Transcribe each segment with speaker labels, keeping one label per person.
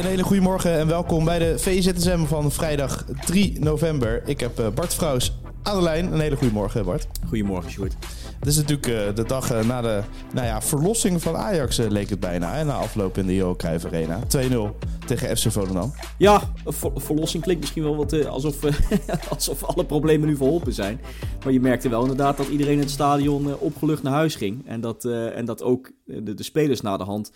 Speaker 1: Een hele goede morgen en welkom bij de VZSM van vrijdag 3 november. Ik heb eh, Bart Vrouws aan de lijn. Een hele goede morgen, Bart.
Speaker 2: Goedemorgen, Sjoerd.
Speaker 1: Het is natuurlijk uh, de dag uh, na de nou ja, verlossing van Ajax, leek het bijna. Hè, na afloop in de Johan Cruijff Arena. 2-0 tegen FC Volendam.
Speaker 2: Ja, ver verlossing klinkt misschien wel wat alsof, alsof alle problemen nu verholpen zijn. Maar je merkte wel inderdaad dat iedereen in het stadion opgelucht naar huis ging. En dat, en dat ook de, de spelers na de hand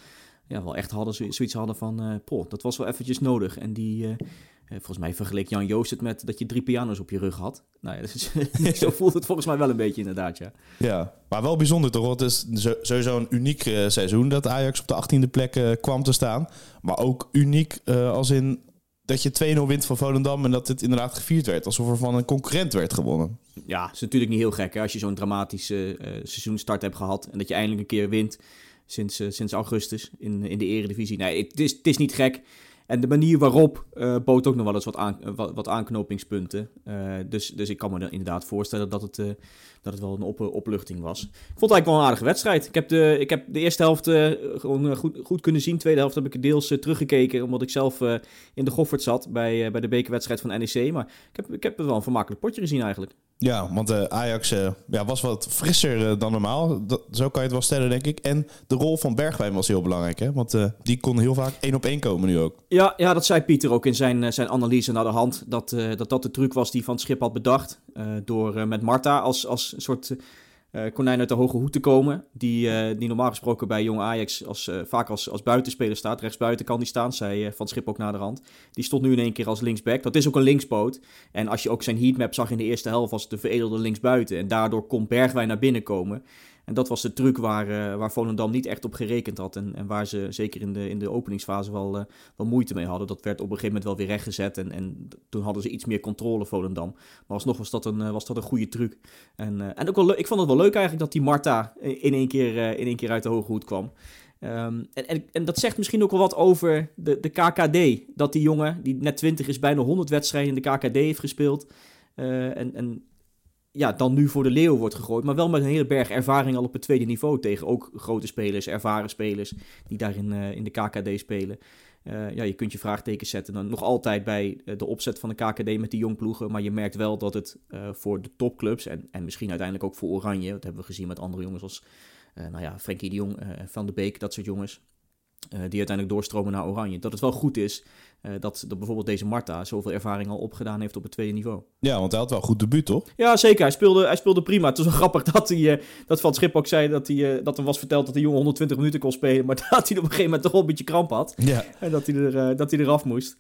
Speaker 2: ja, wel echt hadden, zoiets hadden van... poh, dat was wel eventjes nodig. En die eh, volgens mij vergeleek Jan Joost het met dat je drie piano's op je rug had. Nou ja, dus, zo voelt het volgens mij wel een beetje inderdaad, ja.
Speaker 1: Ja, maar wel bijzonder toch? Het is sowieso een uniek uh, seizoen dat Ajax op de 18e plek uh, kwam te staan. Maar ook uniek uh, als in dat je 2-0 wint van Volendam en dat het inderdaad gevierd werd. Alsof er van een concurrent werd gewonnen.
Speaker 2: Ja, is natuurlijk niet heel gek hè? als je zo'n dramatische seizoenstart hebt gehad. En dat je eindelijk een keer wint sinds, sinds augustus in, in de eredivisie. Nee, het is, het is niet gek. En de manier waarop uh, bood ook nog wel eens wat, aan, wat, aanknopingspunten. Uh, dus, dus ik kan me inderdaad voorstellen dat het, dat het wel een op, opluchting was. Ik vond het eigenlijk wel een aardige wedstrijd. Ik heb de, ik heb de eerste helft gewoon goed, goed kunnen zien. De tweede helft heb ik deels teruggekeken, omdat ik zelf in de Goffert zat bij, bij de bekerwedstrijd van NEC. Maar ik heb, ik heb wel een vermakelijk potje gezien eigenlijk.
Speaker 1: Ja, want uh, Ajax uh, ja, was wat frisser uh, dan normaal. Dat, zo kan je het wel stellen, denk ik. En de rol van Bergwijn was heel belangrijk, hè? Want die kon heel vaak één op één komen nu ook.
Speaker 2: Ja, ja dat zei Pieter ook in zijn, zijn analyse naar de hand. Dat, dat dat de truc was die Van Schip had bedacht. door met Marta als, als een soort uh, konijn uit de hoge hoed te komen. Die, uh, die normaal gesproken bij Jong Ajax als, uh, vaak als, als buitenspeler staat. Rechtsbuiten kan die staan, zei Van Schip ook naar de rand. Die stond nu in één keer als linksback. Dat is ook een linkspoot. En als je ook zijn heatmap zag in de eerste helft, was het de veredelde linksbuiten. En daardoor kon Bergwijn naar binnen komen. En dat was de truc waar, uh, waar Volendam niet echt op gerekend had. En, en waar ze zeker in de, in de openingsfase wel, uh, wel moeite mee hadden. Dat werd op een gegeven moment wel weer rechtgezet. En, en toen hadden ze iets meer controle, Volendam. Maar alsnog was dat een, uh, was dat een goede truc. En, en ook wel ik vond het wel leuk eigenlijk dat die Marta in één keer, in één keer uit de hoge hoed kwam. Um, en, en, en, dat zegt misschien ook wel wat over de, de KKD. Dat die jongen, die net 20 is, bijna 100 wedstrijden in de KKD heeft gespeeld. en, en ja, dan nu voor de leeuw wordt gegooid. Maar wel met een hele berg ervaring al op het tweede niveau tegen ook grote spelers, ervaren spelers die daar in, uh, in de KKD spelen. Uh, ja, je kunt je vraagtekens zetten dan nog altijd bij uh, de opzet van de KKD met die jongploegen. Maar je merkt wel dat het voor de topclubs en, en misschien uiteindelijk ook voor Oranje, dat hebben we gezien met andere jongens als nou ja, Frenkie de Jong, Van de Beek, dat soort jongens. die uiteindelijk doorstromen naar Oranje. Dat het wel goed is dat, dat bijvoorbeeld deze Marta zoveel ervaring al opgedaan heeft op het tweede niveau.
Speaker 1: Ja, want hij had wel goed debuut, toch?
Speaker 2: Ja, zeker. Hij speelde, hij speelde prima. Het is wel grappig dat, hij, uh, dat Van Schip ook zei dat, hij, uh, dat er was verteld dat de jongen 120 minuten kon spelen. Maar dat hij op een gegeven moment toch wel een beetje kramp had. Ja. En dat hij, er, dat hij eraf moest.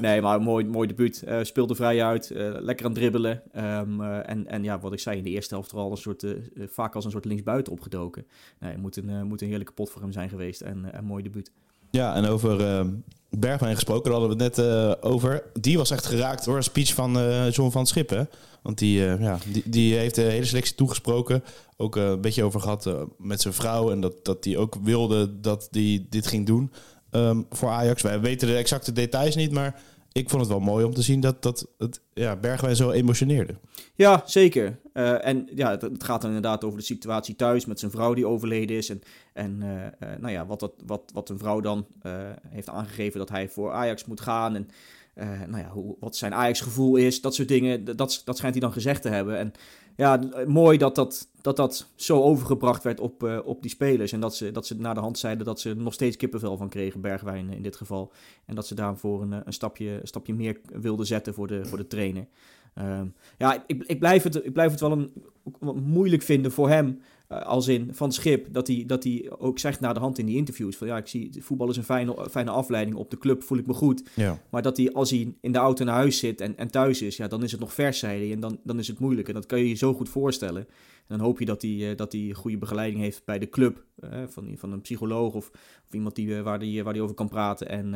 Speaker 2: nee, maar mooi, mooi debuut. speelde vrij uit. lekker aan het dribbelen. Um, en, en ja, wat ik zei, in de eerste helft vooral een soort, vaak als een soort linksbuiten opgedoken. Nee, moet, een, moet een heerlijke pot voor hem zijn geweest. En een mooi debuut.
Speaker 1: Ja, en over ehm, Bergwijn gesproken, daar hadden we het net uh, over. Die was echt geraakt hoor, een speech van uh, John van Schippen. Want die, uh, ja, die, die heeft de hele selectie toegesproken. Ook een beetje over gehad met zijn vrouw. En dat, dat die ook wilde dat die dit ging doen um, voor Ajax. Wij weten de exacte details niet, maar ik vond het wel mooi om te zien dat, dat het ja, Bergwijn zo emotioneerde.
Speaker 2: Ja, zeker. Uh, en ja, het, gaat dan inderdaad over de situatie thuis met zijn vrouw die overleden is. En, en uh, uh, nou ja, wat, dat, wat, wat een vrouw dan heeft aangegeven dat hij voor Ajax moet gaan. En nou ja, hoe, wat zijn Ajax-gevoel is, dat soort dingen. Dat, dat schijnt hij dan gezegd te hebben. En ja, mooi dat dat, dat, dat zo overgebracht werd op, uh, op die spelers. En dat ze, dat ze naar de hand zeiden dat ze nog steeds kippenvel van kregen, Bergwijn in dit geval. En dat ze daarvoor een, een, stapje, stapje meer wilden zetten voor de, voor de trainer. Um, ja, ik, ik, blijf het, ik blijf het wel een moeilijk vinden voor hem. Uh, als in van Schip, dat hij, dat hij ook zegt naar de hand in die interviews: van ja, ik zie voetbal is een fijne, fijne afleiding. Op de club voel ik me goed.
Speaker 1: Ja.
Speaker 2: Maar dat hij, als hij in de auto naar huis zit en, en thuis is, ja, dan is het nog vers, zei hij. En dan, dan is het moeilijk. En dat kan je je zo goed voorstellen. Dan hoop je dat hij, dat hij goede begeleiding heeft bij de club. Uh, van, van een psycholoog of, of iemand die, waar hij waar die over kan praten. En,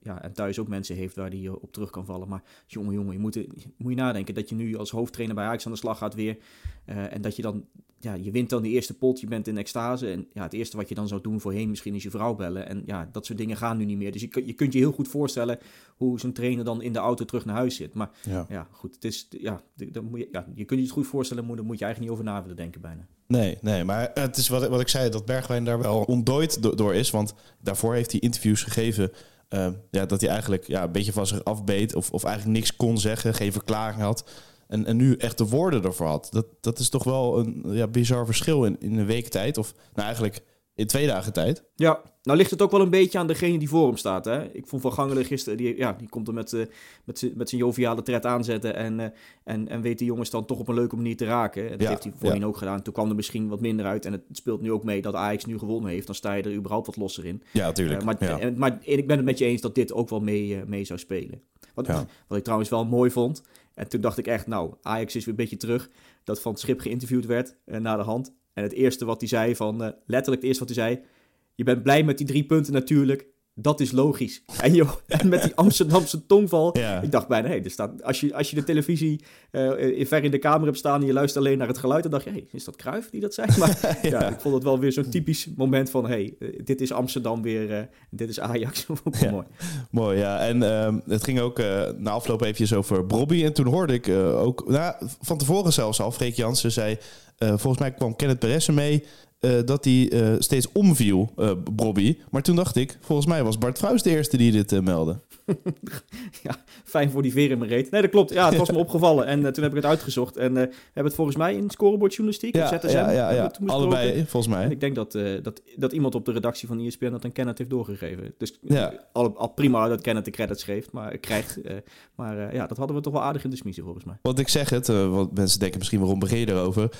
Speaker 2: ja, en thuis ook mensen heeft waar hij op terug kan vallen. Maar jongen, jongen, je moet, moet je nadenken dat je nu als hoofdtrainer bij Ajax aan de slag gaat weer. en dat je dan ja, je wint dan de eerste pot, je bent in extase. En ja, het eerste wat je dan zou doen voorheen misschien is je vrouw bellen. En ja, dat soort dingen gaan nu niet meer. Dus je, je kunt je heel goed voorstellen hoe zo'n trainer dan in de auto terug naar huis zit. Maar ja, ja goed, het is, ja, dan moet je, ja, je kunt je het goed voorstellen, maar daar moet je eigenlijk niet over na willen denken bijna.
Speaker 1: Nee, nee, maar het is wat, wat ik zei, dat Bergwijn daar wel ontdooid door is. Want daarvoor heeft hij interviews gegeven uh, ja, dat hij eigenlijk ja, een beetje van zich afbeet. Of, of eigenlijk niks kon zeggen, geen verklaring had. En, en nu echt de woorden ervoor had. Dat, dat is toch wel een ja, bizar verschil in, in een week tijd. Of nou eigenlijk in twee dagen tijd.
Speaker 2: Ja, nou ligt het ook wel een beetje aan degene die voor hem staat. Hè? Ik vond Van Gangelen gisteren, die, ja, die komt er met, uh, met, met zijn joviale tred aanzetten. En, uh, en, en weet de jongens dan toch op een leuke manier te raken. En dat ja, heeft hij voorheen ook gedaan. Toen kwam er misschien wat minder uit. En het speelt nu ook mee dat Ajax nu gewonnen heeft. Dan sta je er überhaupt wat losser in.
Speaker 1: Ja, natuurlijk.
Speaker 2: Uh, maar,
Speaker 1: ja.
Speaker 2: En, maar ik ben het met je eens dat dit ook wel mee, mee zou spelen. Wat, wat ik trouwens wel mooi vond. En toen dacht ik echt, nou, Ajax is weer een beetje terug. Dat Van het Schip geïnterviewd werd na de hand. En het eerste wat hij zei, van, uh, letterlijk het eerste wat hij zei... Je bent blij met die drie punten natuurlijk. Dat is logisch. En, joh, en met die Amsterdamse tongval.
Speaker 1: Ja.
Speaker 2: Ik dacht bijna, hey, er staat, als, je, als je de televisie uh, ver in de kamer hebt staan en je luistert alleen naar het geluid, dan dacht je, hey, is dat Kruif die dat zei? Maar ja. ja. ik vond het wel weer zo'n typisch moment van, hey, uh, dit is Amsterdam weer, uh, dit is Ajax.
Speaker 1: ja.
Speaker 2: mooi.
Speaker 1: Mooi, ja. En uh, het ging ook na afloop eventjes over Bobby. En toen hoorde ik ook, nou, van tevoren zelfs al, Freek Jansen zei, volgens mij kwam Kenneth Perez mee. Uh, dat hij uh, steeds omviel, uh, Bobby. Maar toen dacht ik, volgens mij was Bart Vrouws de eerste die dit meldde.
Speaker 2: ja, fijn voor die veer in mijn reet. Nee, dat klopt. Ja, het was me opgevallen. En toen heb ik het uitgezocht. En we hebben het volgens mij in scorebordjournalistiek
Speaker 1: ja,
Speaker 2: ZSM.
Speaker 1: Ja, ja, ja. allebei, volgens mij.
Speaker 2: En ik denk dat, dat, dat iemand op de redactie van ESPN dat aan Kenneth heeft doorgegeven. Dus ja. al, al prima dat Kenneth de credits geeft, maar krijgt. maar ja, dat hadden we toch wel aardig in de smiezen, volgens mij.
Speaker 1: Want ik zeg het, want mensen denken misschien waarom begin je erover.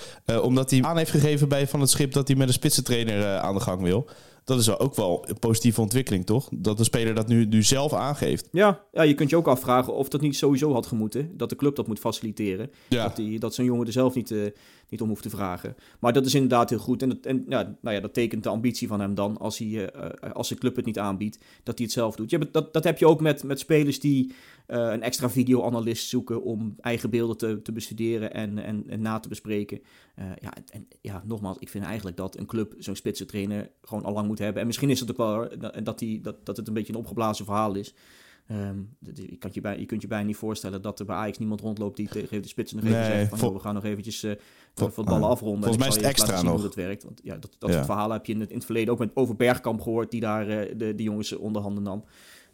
Speaker 1: omdat hij aan heeft gegeven bij Van het Schip dat hij met een spitsentrainer uh, aan de gang wil. Dat is ook wel een positieve ontwikkeling, toch? Dat de speler dat nu, nu zelf aangeeft.
Speaker 2: Ja, ja, je kunt je ook afvragen of dat niet sowieso had gemoeten. Dat de club dat moet faciliteren.
Speaker 1: Ja.
Speaker 2: Dat, die, dat zo'n jongen er zelf niet, uh, niet om hoeft te vragen. Maar dat is inderdaad heel goed. En, dat, en ja, nou ja, dat tekent de ambitie van hem dan. Als, hij, uh, als de club het niet aanbiedt, dat hij het zelf doet. Ja, dat, dat heb je ook met, met spelers die uh, een extra videoanalist zoeken om eigen beelden te, te bestuderen en, en, en na te bespreken. Ja, en ja, nogmaals, ik vind eigenlijk dat een club zo'n spitse trainer gewoon al lang moet hebben. En misschien is het ook wel dat, die, dat, dat het een beetje een opgeblazen verhaal is. Um, je, kan je, bij, je kunt je bijna niet voorstellen dat er bij Ajax niemand rondloopt die tegen de spitsen nog even
Speaker 1: nee,
Speaker 2: zegt van
Speaker 1: vol,
Speaker 2: we gaan nog eventjes uh, wat ballen afronden.
Speaker 1: Volgens mij is het extra
Speaker 2: zien
Speaker 1: nog.
Speaker 2: hoe dat werkt. Want ja, dat, dat ja. soort verhalen heb je in het, in het verleden ook met over Bergkamp gehoord die daar uh, de, de jongens onder handen nam.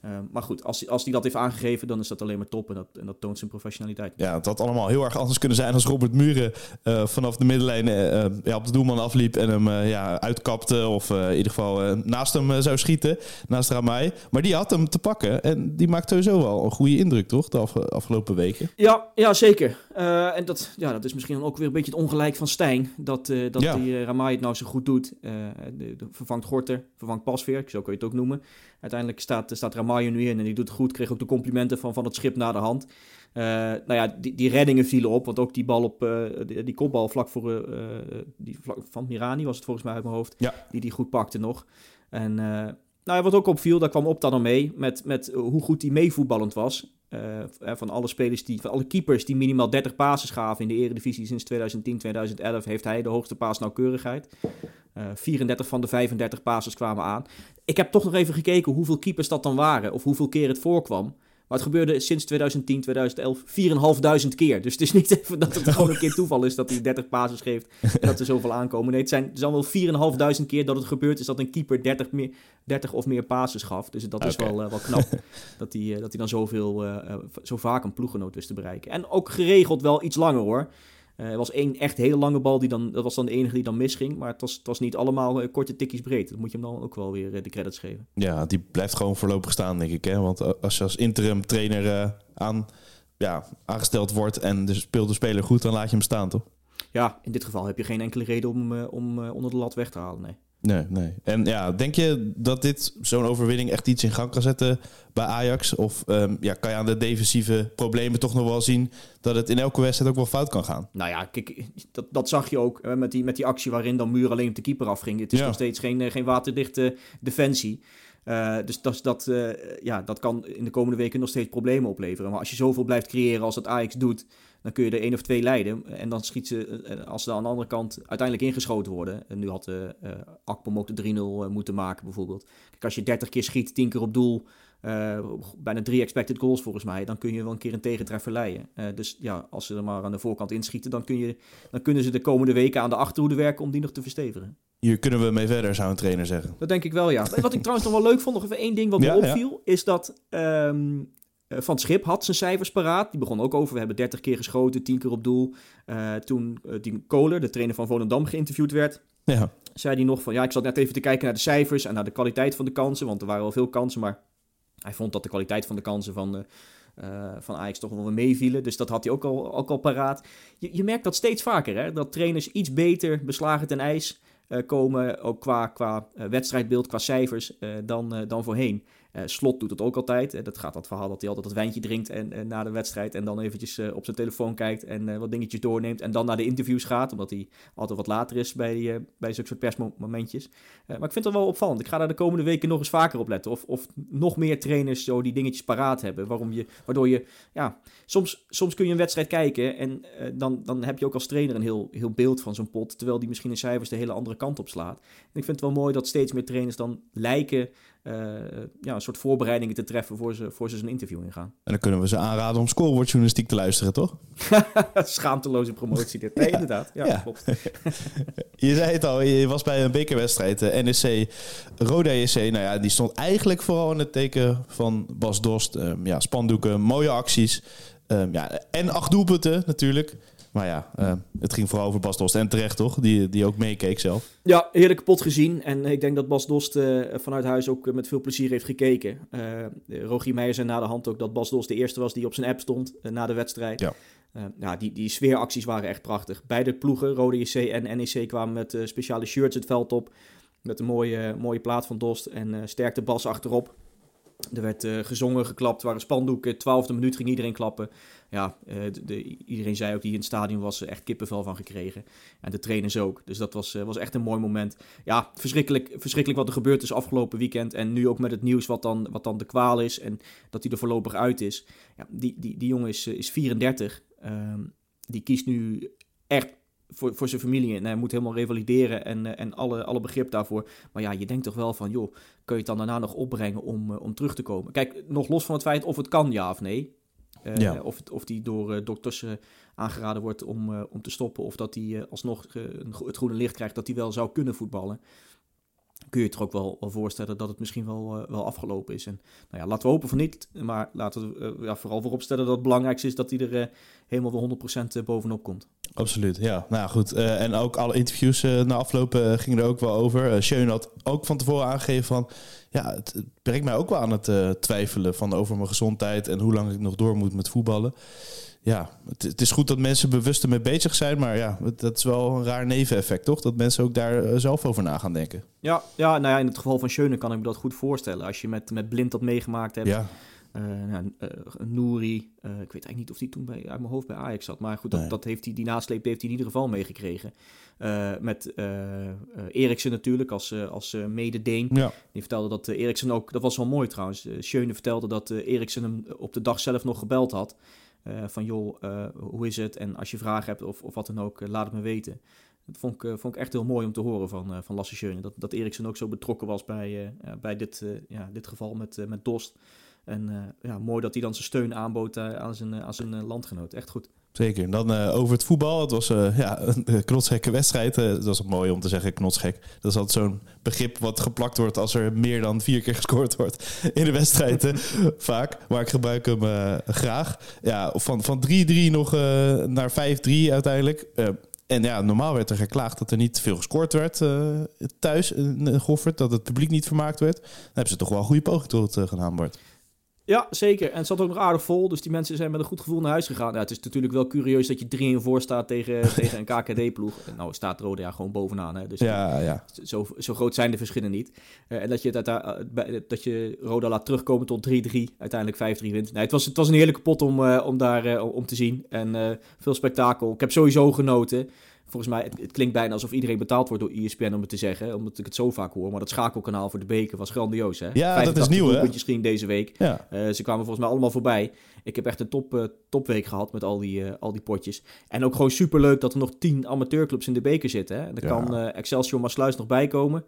Speaker 2: Uh, maar goed, als hij als dat heeft aangegeven, dan is dat alleen maar top. En dat, en dat toont zijn professionaliteit.
Speaker 1: Ja, het had allemaal heel erg anders kunnen zijn als Robert Muren uh, vanaf de middenlijn uh, ja, op de doelman afliep en hem ja, uitkapte. Of in ieder geval naast hem zou schieten, naast Ramai. Maar die had hem te pakken en die maakt sowieso wel een goede indruk, toch? De af, afgelopen weken.
Speaker 2: Ja, ja zeker. En dat, ja, dat is misschien dan ook weer een beetje het ongelijk van Stijn. Dat, dat
Speaker 1: ja.
Speaker 2: die Ramai het nou zo goed doet. De, de, vervangt Gorter, vervangt Pasveer, zo kun je het ook noemen. Uiteindelijk staat, staat Ramaljo nu in en die doet het goed. Kreeg ook de complimenten van, van het schip na de hand. Uh, nou ja, die, die reddingen vielen op. Want ook die bal op, uh, die, die kopbal vlak voor, uh, die vlak van Mirani was het volgens mij uit mijn hoofd.
Speaker 1: Ja.
Speaker 2: Die die goed pakte nog. En nou, wat ook opviel, daar kwam op dan al mee. Met, met hoe goed hij meevoetballend was. Van alle spelers, die, van alle keepers die minimaal 30 passes gaven in de eredivisie sinds 2010, 2011, heeft hij de hoogste paasnauwkeurigheid. Uh, 34 van de 35 passes kwamen aan. Ik heb toch nog even gekeken hoeveel keepers dat dan waren. Of hoeveel keer het voorkwam. Het gebeurde sinds 2010, 2011 4.500 keer. Dus het is niet even dat het gewoon een keer toeval is dat hij 30 passes geeft. En dat er zoveel aankomen. Nee, het zijn, het zijn wel 4.500 keer dat het gebeurd is dat een keeper 30, meer, 30 of meer passes gaf. Dus dat is okay. wel, uh, wel knap. dat, hij, uh, dat hij dan zoveel, uh, zo vaak een ploeggenoot wist te bereiken. En ook geregeld wel iets langer hoor. Uh, er was één echt hele lange bal, die dan, dat was dan de enige die dan misging. Maar het was, het was niet allemaal uh, korte tikjes breed. Dat moet je hem dan ook wel weer uh, de credits geven.
Speaker 1: Ja, die blijft gewoon voorlopig staan, denk ik. Hè? Want als je als interim trainer aan, ja, aangesteld wordt en de speelt de speler goed, dan laat je hem staan, toch?
Speaker 2: ja, in dit geval heb je geen enkele reden om, om onder de lat weg te halen. Nee.
Speaker 1: Nee, nee. En ja, denk je dat dit zo'n overwinning echt iets in gang kan zetten bij Ajax? Of ehm, ja, kan je aan de defensieve problemen toch nog wel zien dat het in elke wedstrijd ook wel fout kan gaan?
Speaker 2: Nou ja, kijk, dat, dat zag je ook met die, met die actie waarin dan Muur alleen op de keeper afging. Het is nog steeds geen, eh, geen waterdichte defensie. Uh, dus dat, dat, uh, ja, dat kan in de komende weken nog steeds problemen opleveren. Maar als je zoveel blijft creëren als dat Ajax doet, dan kun je er één of twee leiden. En dan schiet ze, eh, als ze aan de andere kant uiteindelijk ingeschoten worden. En nu had uh, Akpom ook de 3-0 moeten maken bijvoorbeeld. Kijk, als je 30 keer schiet, 10 keer op doel, bijna drie expected goals volgens mij, dan kun je wel een keer een tegentreffer leiden. dus ja, als ze er maar aan de voorkant inschieten, dan, kun je, dan kunnen ze de komende weken aan de achterhoede werken om die nog te verstevigen.
Speaker 1: Hier kunnen we mee verder, zou een trainer zeggen.
Speaker 2: Dat denk ik wel, ja. Wat ik trouwens nog wel leuk vond, nog even één ding wat me opviel, is dat um, Van Schip had zijn cijfers paraat. Die begon ook over, we hebben 30 keer geschoten, 10 keer op doel. Uh, toen uh, die Kohler, de trainer van Volendam, geïnterviewd werd, ja. zei hij nog van, ja, ik zat net even te kijken naar de cijfers en naar de kwaliteit van de kansen, want er waren wel veel kansen, maar hij vond dat de kwaliteit van de kansen van de, uh, van Ajax toch wel meevielen. Dus dat had hij ook al, ook al paraat. Je, je merkt dat steeds vaker, hè? dat trainers iets beter beslagen ten ijs komen, ook qua, qua uh, wedstrijdbeeld, qua cijfers, uh, dan, dan voorheen. Uh, Slot doet het ook altijd. Uh, dat gaat dat verhaal dat hij altijd dat wijntje drinkt en, na de wedstrijd en dan eventjes uh, op zijn telefoon kijkt en wat dingetjes doorneemt en dan naar de interviews gaat, omdat hij altijd wat later is bij, bij zulke soort persmomentjes. maar ik vind het wel opvallend. Ik ga daar de komende weken nog eens vaker op letten. Of, of nog meer trainers zo die dingetjes paraat hebben, waarom je, waardoor je, ja, soms, soms kun je een wedstrijd kijken en dan, dan heb je ook als trainer een heel, heel beeld van zo'n pot, terwijl die misschien in cijfers de hele andere kant op slaat. En ik vind het wel mooi dat steeds meer trainers dan lijken ja, soort voorbereidingen te treffen voor ze, voor ze zijn interview ingaan.
Speaker 1: En dan kunnen we ze aanraden om scoreboardjournalistiek te luisteren, toch?
Speaker 2: Schaamteloze promotie dit. Nee, inderdaad. Ja, ja. klopt.
Speaker 1: je zei het al, je was bij een bekerwedstrijd, de NEC Roda JC. Nou ja, die stond eigenlijk vooral in het teken van Bas Dost. Um, ja, spandoeken, mooie acties. Um, ja, en acht doelpunten natuurlijk. Maar ja, uh, het ging vooral over Bas Dost. En terecht toch? Die, die ook meekeek zelf.
Speaker 2: Ja, heerlijk kapot gezien. En ik denk dat Bas Dost uh, vanuit huis ook met veel plezier heeft gekeken. Uh, Rogier Meijer zei na de hand ook dat Bas Dost de eerste was die op zijn app stond na de wedstrijd. Ja. ja, die, die sfeeracties waren echt prachtig. Beide ploegen, Rode JC en NEC, kwamen met speciale shirts het veld op. Met een mooie, mooie plaat van Dost en sterkte Bas achterop. Er werd uh, gezongen, geklapt, waren spandoeken. Twaalfde minuut ging iedereen klappen. Ja, uh, de, iedereen zei ook die in het stadion was echt kippenvel van gekregen. En de trainers ook. Dus dat was, was echt een mooi moment. Ja, verschrikkelijk, verschrikkelijk wat er gebeurd is afgelopen weekend. En nu ook met het nieuws wat dan, wat dan de kwaal is. En dat hij er voorlopig uit is. Ja, die, die, die jongen is, is 34. Ehm, die kiest nu echt voor, voor zijn familie. En hij moet helemaal revalideren en, eh, en alle, alle begrip daarvoor. Maar ja, je denkt toch wel van, joh, kun je het dan daarna nog opbrengen om, eh, om terug te komen? Kijk, nog los van het feit of het kan, ja of nee. Uh, ja. Of, of die door uh, dokters aangeraden wordt om, om te stoppen. Of dat hij alsnog het groene licht krijgt dat hij wel zou kunnen voetballen kun je je toch ook wel, wel voorstellen dat het misschien wel, uh, wel afgelopen is. En nou ja, laten we hopen van niet, maar laten we uh, ja, vooral vooropstellen dat het belangrijkste is dat hij er uh, helemaal voor 100% bovenop komt.
Speaker 1: Absoluut, ja. Nou goed, en ook alle interviews na aflopen gingen er ook wel over. Schöne had ook van tevoren aangegeven van, ja, het, het brengt mij ook wel aan het twijfelen van over mijn gezondheid en hoe lang ik nog door moet met voetballen ja, het, het, is goed dat mensen bewust ermee bezig zijn, maar ja, dat is wel een raar neveneffect, toch? Dat mensen ook daar eh, zelf over na gaan denken.
Speaker 2: Ja, ja, nou ja, in het geval van Schöne kan ik me dat goed voorstellen. Als je met, met Blind dat meegemaakt hebt. Ja. Uh, nou, uh, Nouri, ik weet eigenlijk niet of die toen bij, uit mijn hoofd bij Ajax zat. Maar goed, dat, dat heeft hij, die nasleep heeft hij in ieder geval meegekregen. met Eriksen natuurlijk als, als mede-Deen. Ja. Die vertelde dat Eriksen ook, dat was wel mooi trouwens. Schöne vertelde dat Eriksen hem op de dag zelf nog gebeld had. Uh, van joh, uh, hoe is het? En als je vragen hebt of, of wat dan ook, uh, laat het me weten. Dat vond ik, vond ik echt heel mooi om te horen van, van Lasse Schöne. Dat, dat Eriksen ook zo betrokken was bij, bij dit, ja, dit geval met, met Dost. En ja, mooi dat hij dan zijn steun aanbood aan zijn, aan zijn landgenoot. Echt goed.
Speaker 1: Zeker. En dan uh, over het voetbal. Het was uh, ja, een knotsgekke wedstrijd. Uh, dat was mooi om te zeggen, knotsgek. Dat is altijd zo'n begrip wat geplakt wordt als er meer dan vier keer gescoord wordt in de wedstrijd. vaak. Maar ik gebruik hem graag. Ja, van, van 3-3 nog naar 5-3 uiteindelijk. en ja, normaal werd er geklaagd dat er niet veel gescoord werd thuis in Goffert. Dat het publiek niet vermaakt werd. Dan hebben ze toch wel een goede poging tot gedaan, Bart.
Speaker 2: Ja, zeker. En het zat ook nog aardig vol. Dus die mensen zijn met een goed gevoel naar huis gegaan. Ja, het is natuurlijk wel curieus dat je 3 voor staat tegen, tegen een KKD-ploeg. Nou staat Roda ja gewoon bovenaan. Hè? Dus
Speaker 1: ja, ja.
Speaker 2: Zo, zo groot zijn de verschillen niet. Uh, en dat je, het uh, dat je Roda laat terugkomen tot 3-3. Uiteindelijk 5-3 wint. Nee, het, was, het was een heerlijke pot om, uh, om daar om te zien. En veel spektakel. Ik heb sowieso genoten. Volgens mij, het, het, klinkt bijna alsof iedereen betaald wordt door ESPN om het te zeggen. Omdat ik het zo vaak hoor. Maar dat schakelkanaal voor de beker was grandioos. Hè?
Speaker 1: Ja, dat is nieuw hè?
Speaker 2: ging deze week. Ja. Uh, ze kwamen volgens mij allemaal voorbij. Ik heb echt een top, uh, topweek gehad met al die, uh, al die potjes. En ook gewoon superleuk dat er nog tien amateurclubs in de beker zitten. Hè? Er ja. kan Excelsior Maasluis nog bij komen.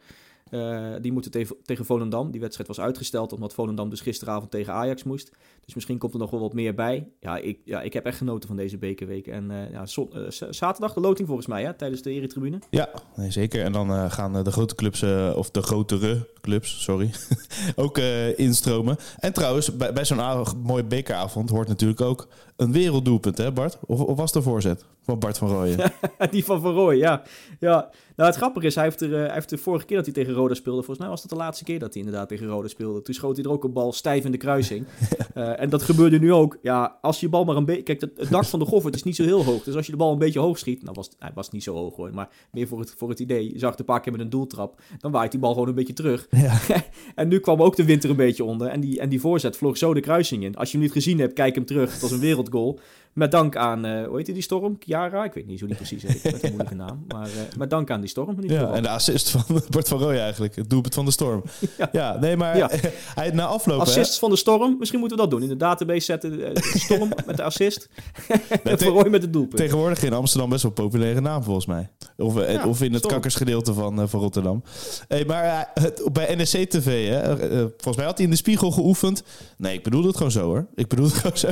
Speaker 2: Uh, die moeten tegen, Volendam. Die wedstrijd was uitgesteld omdat Volendam dus gisteravond tegen Ajax moest. Dus misschien komt er nog wel wat meer bij. Ja, ik, ja, ik heb echt genoten van deze bekerweek. En uh, ja, uh, zaterdag de loting volgens mij, hè, tijdens de Eretribune.
Speaker 1: Ja, nee, zeker. En dan gaan de grote clubs, of de grotere clubs, sorry, ook instromen. En trouwens, bij, bij zo'n mooie bekeravond hoort natuurlijk ook een werelddoelpunt, hè Bart? Of, of was de voorzet van Bart van Rooyen?
Speaker 2: Die van Van Rooyen, ja. ja. Nou, het grappige is, hij heeft, er, hij heeft de vorige keer dat hij tegen Roda speelde, volgens mij was dat de laatste keer dat hij inderdaad tegen Roda speelde. Toen schoot hij er ook een bal stijf in de kruising. uh, en dat gebeurde nu ook. Ja, als je bal maar een beetje... Kijk, het, dak van de Goffert is niet zo heel hoog. Dus als je de bal een beetje hoog schiet... Nou, was, hij was niet zo hoog hoor, maar meer voor het, voor het idee. Je zag het een paar keer met een doeltrap. Dan waait die bal gewoon een beetje terug. En nu kwam ook de winter een beetje onder. En die, en die voorzet vloog zo de kruising in. Als je hem niet gezien hebt, kijk hem terug. Het was een wereldgoal. Met dank aan, uh, hoe heet die storm? Chiara? Ik weet niet zo niet precies heet. Met een moeilijke naam. Maar uh, met dank aan die storm.
Speaker 1: Ja, en de assist van Bart van Rooij eigenlijk. Het doelpunt van de storm. Ja, ja nee, maar ja. hij na afloop...
Speaker 2: Assist van de storm. Misschien moeten we dat doen. In de database zetten de storm met de assist. en Van Rooij met het doelpunt.
Speaker 1: Tegenwoordig in Amsterdam best wel een populaire naam volgens mij. Of, of in het storm. kakkersgedeelte van, van Rotterdam. Hey, maar het, bij NSC TV, hè, volgens mij had hij in de spiegel geoefend. Nee, ik bedoel het gewoon zo hoor. Ik bedoel het gewoon zo.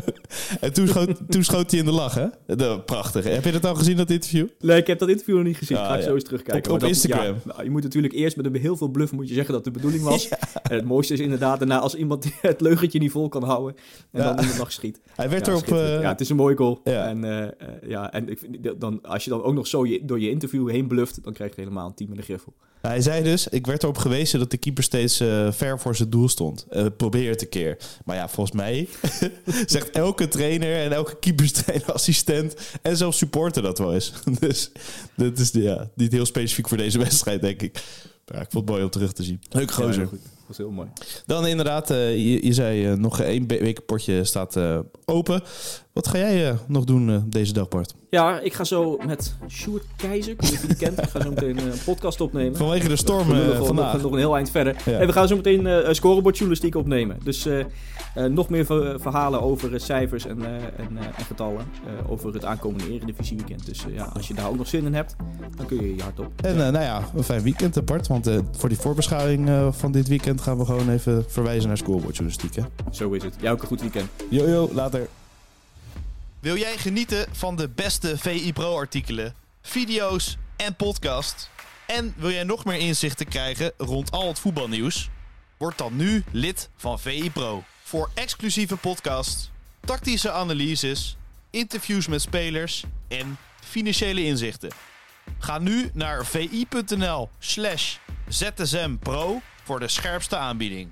Speaker 1: En toen schoot, toen schoot hij in de lach, hè? De, prachtig. Heb je dat al gezien, dat interview?
Speaker 2: Nee, ik heb dat interview nog niet gezien. Ah, Ga ik ja. zo eens terugkijken.
Speaker 1: Op, op Instagram.
Speaker 2: Ja, nou, je moet natuurlijk eerst met een heel veel bluff moet je zeggen dat de bedoeling was. Ja. En het mooiste is inderdaad daarna als iemand het leugentje niet vol kan houden en dan in de nacht schiet.
Speaker 1: Hij werd erop... Uh...
Speaker 2: Ja, het is een mooi goal. En, uh, uh, ja, en ik vind, dan, als je dan ook nog zo je, door je interview heen bluft, dan krijg je helemaal een team in de griffel.
Speaker 1: Hij zei dus, ik werd erop gewezen dat de keeper steeds uh, ver voor zijn doel stond. Probeer het een keer. Maar ja, volgens mij zegt elke trainer en elke keeperstrainer, assistent en zelfs supporter dat wel eens. dus dat is ja, niet heel specifiek voor deze wedstrijd, denk ik. Ja, ik vond het mooi om terug te zien. Leuk gozer. Ja,
Speaker 2: was heel mooi.
Speaker 1: Dan inderdaad, uh, je, je, zei uh, nog één wekenpotje staat uh, open. Wat ga jij nog doen deze dag, Bart?
Speaker 2: Ja, ik ga zo met Sjoerd Keizer, ik weet niet of je die kent. Ik ga zo meteen een podcast opnemen.
Speaker 1: Vanwege de storm vandaag.
Speaker 2: Nog, nog, een heel eind verder. Ja. En we gaan zo meteen uh, scorebordjournalistiek opnemen. Dus nog meer verhalen over cijfers en, en, en getallen. over het aankomende Eredivisie weekend. Dus ja, als je daar ook nog zin in hebt, dan kun je je hard op.
Speaker 1: En nou ja, een fijn weekend apart. Want voor die voorbeschouwing van dit weekend gaan we gewoon even verwijzen naar scorebordjournalistiek. Hè?
Speaker 2: Zo is het. Jij ook een goed weekend.
Speaker 1: Jojo, later.
Speaker 3: Wil jij genieten van de beste VI Pro artikelen, video's en podcast? En wil jij nog meer inzichten krijgen rond al het voetbalnieuws? Word dan nu lid van VI Pro. Voor exclusieve podcasts, tactische analyses, interviews met spelers en financiële inzichten. Ga nu naar vi.nl slash zsmpro voor de scherpste aanbieding.